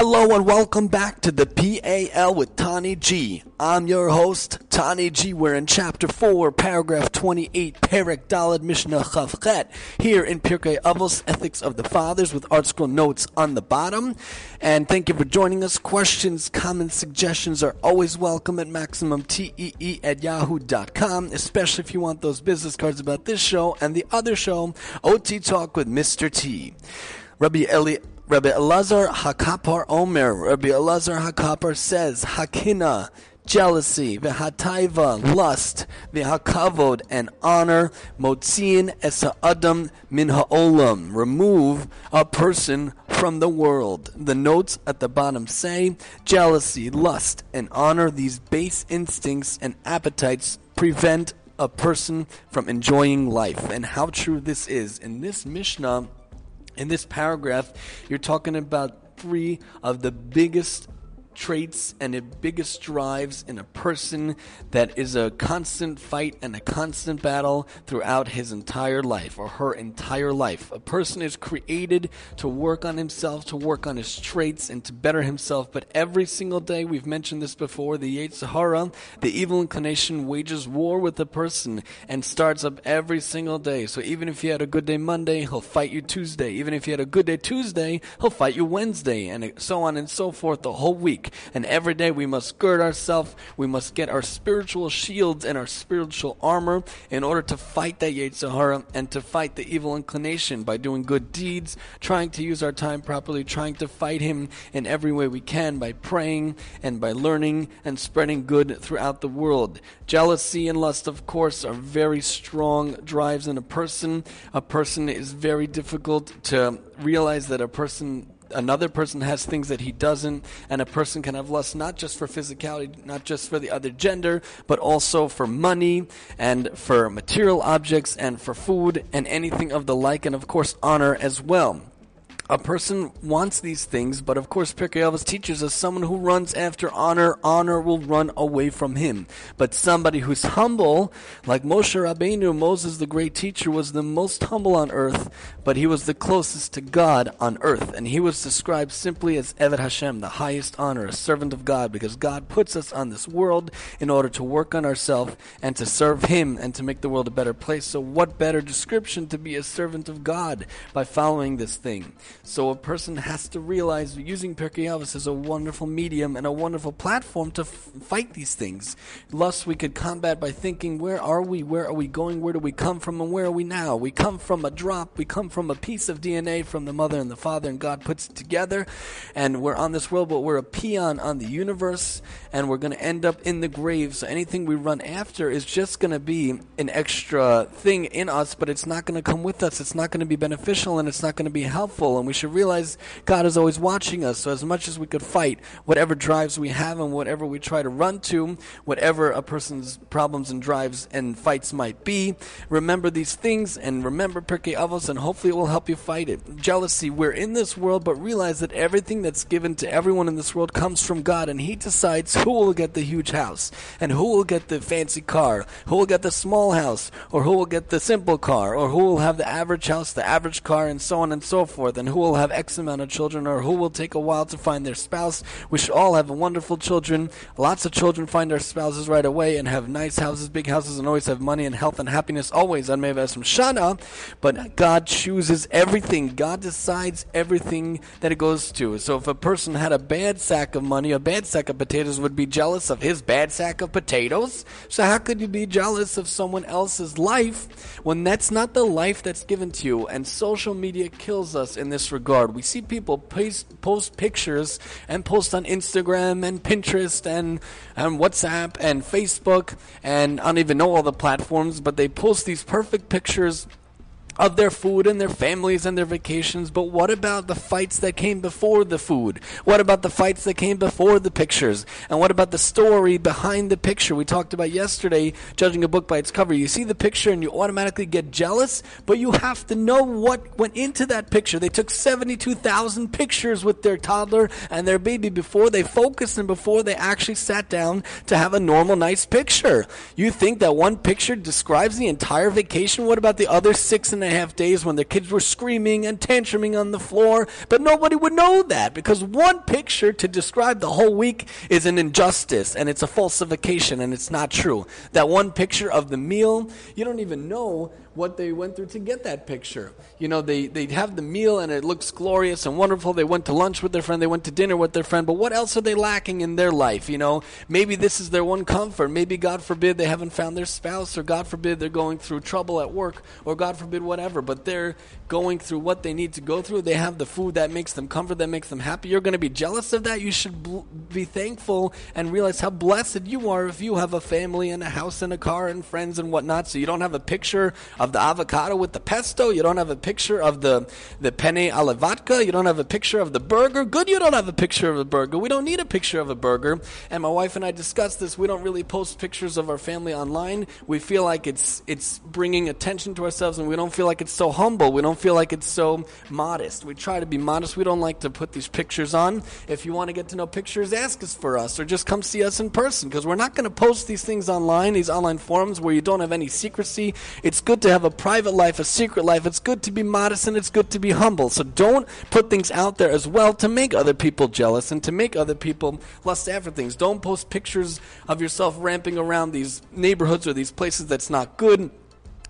Hello and welcome back to the PAL with Tani G. I'm your host, Tani G. We're in chapter 4, paragraph 28, Perek Daled Mishnah Chavchet, here in Pirkei Avos, Ethics of the Fathers, with ArtScroll notes on the bottom. And thank you for joining us. Questions, comments, suggestions are always welcome at MaximumTEE at yahoo.com, especially if you want those business cards about this show and the other show, OT Talk with Mr. T. Rabbi Eli Rabbi Elazar Hakapar Omer, Rabbi Elazar Hakapar says, Hakina, jealousy, v'hataiva, lust, v'hakavod, and honor, motzin es adam min ha'olam, remove a person from the world. The notes at the bottom say, jealousy, lust, and honor, these base instincts and appetites prevent a person from enjoying life. And how true this is. In this Mishnah, in this paragraph, you're talking about three of the biggest traits and the biggest drives in a person that is a constant fight and a constant battle throughout his entire life or her entire life. A person is created to work on himself, to work on his traits, and to better himself. But every single day, we've mentioned this before, the Yetzer Hara, the evil inclination, wages war with the person and starts up every single day. So even if you had a good day Monday, he'll fight you Tuesday. Even if you had a good day Tuesday, he'll fight you Wednesday, and so on and so forth the whole week. And every day we must gird ourselves, we must get our spiritual shields and our spiritual armor in order to fight that Yetzer and to fight the evil inclination by doing good deeds, trying to use our time properly, trying to fight him in every way we can by praying and by learning and spreading good throughout the world. Jealousy and lust, of course, are very strong drives in a person. A person is very difficult to realize that a person another person has things that he doesn't, and a person can have lust not just for physicality, not just for the other gender, but also for money and for material objects and for food and anything of the like, and of course honor as well a person wants these things, but of course Pirkei Avos teaches us someone who runs after honor, honor will run away from him. But somebody who's humble, like Moshe Rabbeinu, Moses the great teacher, was the most humble on earth, but he was the closest to God on earth. And he was described simply as Eved Hashem, the highest honor, a servant of God, because God puts us on this world in order to work on ourselves and to serve him and to make the world a better place. So what better description to be a servant of God by following this thing? So a person has to realize using Pirkei Avos is a wonderful medium and a wonderful platform to f- fight these things. Lust we could combat by thinking, where are we? Where are we going? Where do we come from? And where are we now? We come from a drop. We come from a piece of DNA from the mother and the father, and God puts it together. And we're on this world, but we're a peon on the universe, and we're going to end up in the grave. So anything we run after is just going to be an extra thing in us, but it's not going to come with us. It's not going to be beneficial, and it's not going to be helpful. And we should realize God is always watching us. So as much as we could fight whatever drives we have and whatever we try to run to, whatever a person's problems and drives and fights might be, remember these things and remember Pirkei Avos, and hopefully it will help you fight it. Jealousy, we're in this world, but realize that everything that's given to everyone in this world comes from God, and He decides who will get the huge house and who will get the fancy car, who will get the small house, or who will get the simple car, or who will have the average house, the average car, and so on and so forth, and who who will have X amount of children or who will take a while to find their spouse. We should all have wonderful children. Lots of children find their spouses right away and have nice houses, big houses, and always have money and health and happiness always on Mevasim Shana. But God chooses everything. God decides everything that it goes to. So if a person had a bad sack of money, a bad sack of potatoes would be jealous of his bad sack of potatoes. So how could you be jealous of someone else's life when that's not the life that's given to you? And social media kills us in this regard. We see people post, post pictures and post on Instagram and Pinterest and, and WhatsApp and Facebook and I don't even know all the platforms, but they post these perfect pictures of their food and their families and their vacations, but what about the fights that came before the food? What about the fights that came before the pictures? And what about the story behind the picture? We talked about yesterday, judging a book by its cover. You see the picture and you automatically get jealous, but you have to know what went into that picture. They took 72,000 pictures with their toddler and their baby before they focused and before they actually sat down to have a normal, nice picture. You think that one picture describes the entire vacation? What about the other six and a a half days when their kids were screaming and tantruming on the floor, but nobody would know that because one picture to describe the whole week is an injustice and it's a falsification and it's not true. That one picture of the meal, you don't even know what they went through to get that picture. You know, they, they have the meal and it looks glorious and wonderful. They went to lunch with their friend, they went to dinner with their friend, but what else are they lacking in their life? You know, maybe this is their one comfort. Maybe, God forbid, they haven't found their spouse, or God forbid, they're going through trouble at work, or God forbid, whatever, but they're going through what they need to go through. They have the food that makes them comfort, that makes them happy. You're going to be jealous of that. You should bl- be thankful and realize how blessed you are if you have a family and a house and a car and friends and whatnot. So you don't have a picture of the avocado with the pesto. You don't have a picture of the, the penne alla vodka. You don't have a picture of the burger. Good, you don't have a picture of a burger. We don't need a picture of a burger. And my wife and I discussed this. We don't really post pictures of our family online. We feel like it's, it's bringing attention to ourselves and we don't feel like it's so humble. We don't feel like it's so modest. We try to be modest. We don't like to put these pictures on. If you want to get to know pictures, ask us for us or just come see us in person because we're not going to post these things online, these online forums where you don't have any secrecy. It's good to have a private life, a secret life. It's good to be modest and it's good to be humble. So don't put things out there as well to make other people jealous and to make other people lust after things. Don't post pictures of yourself ramping around these neighborhoods or these places that's not good.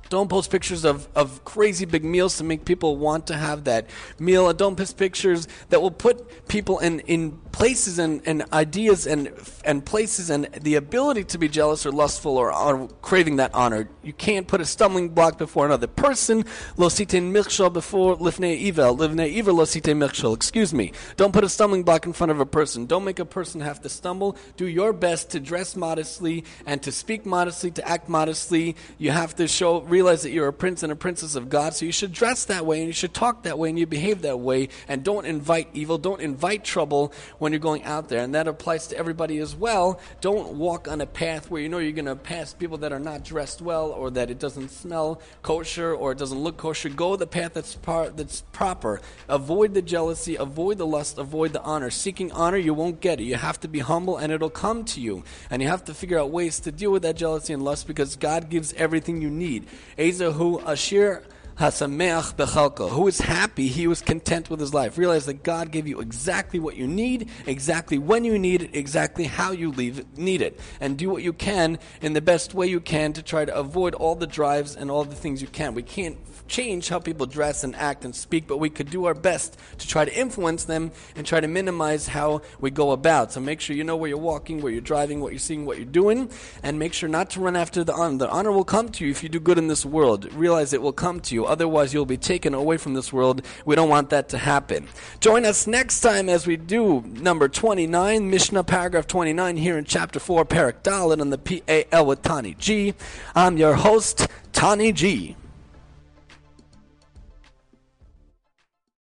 Don't post pictures of, of crazy big meals to make people want to have that meal. Don't post pictures that will put people in, in places and, and ideas and, and places and the ability to be jealous or lustful or, or craving that honor. You can't put a stumbling block before another person. Lo sitein michshol before lifnei ivel. Lifnei ivel lo sitein michshol. Excuse me. Don't put a stumbling block in front of a person. Don't make a person have to stumble. Do your best to dress modestly and to speak modestly, to act modestly. You have to show realize that you're a prince and a princess of God, so you should dress that way and you should talk that way and you behave that way and don't invite evil, don't invite trouble when you're going out there. And that applies to everybody as well. Don't walk on a path where you know you're going to pass people that are not dressed well or that it doesn't smell kosher or it doesn't look kosher. Go the path that's par- that's proper. Avoid the jealousy, avoid the lust, avoid the honor. Seeking honor, you won't get it. You have to be humble and it'll come to you. And you have to figure out ways to deal with that jealousy and lust because God gives everything you need. Ezahu Ashir Hasameach bechalko. Who is happy, he was content with his life. Realize that God gave you exactly what you need, exactly when you need it, exactly how you need it. And do what you can in the best way you can to try to avoid all the drives and all the things you can. We can't change how people dress and act and speak, but we could do our best to try to influence them and try to minimize how we go about. So make sure you know where you're walking, where you're driving, what you're seeing, what you're doing, and make sure not to run after the honor. The honor will come to you if you do good in this world. Realize it will come to you. Otherwise, you'll be taken away from this world. We don't want that to happen. Join us next time as we do number 29, Mishnah paragraph 29 here in chapter 4, Perek Daled on the PAL with Tani G. I'm your host, Tani G.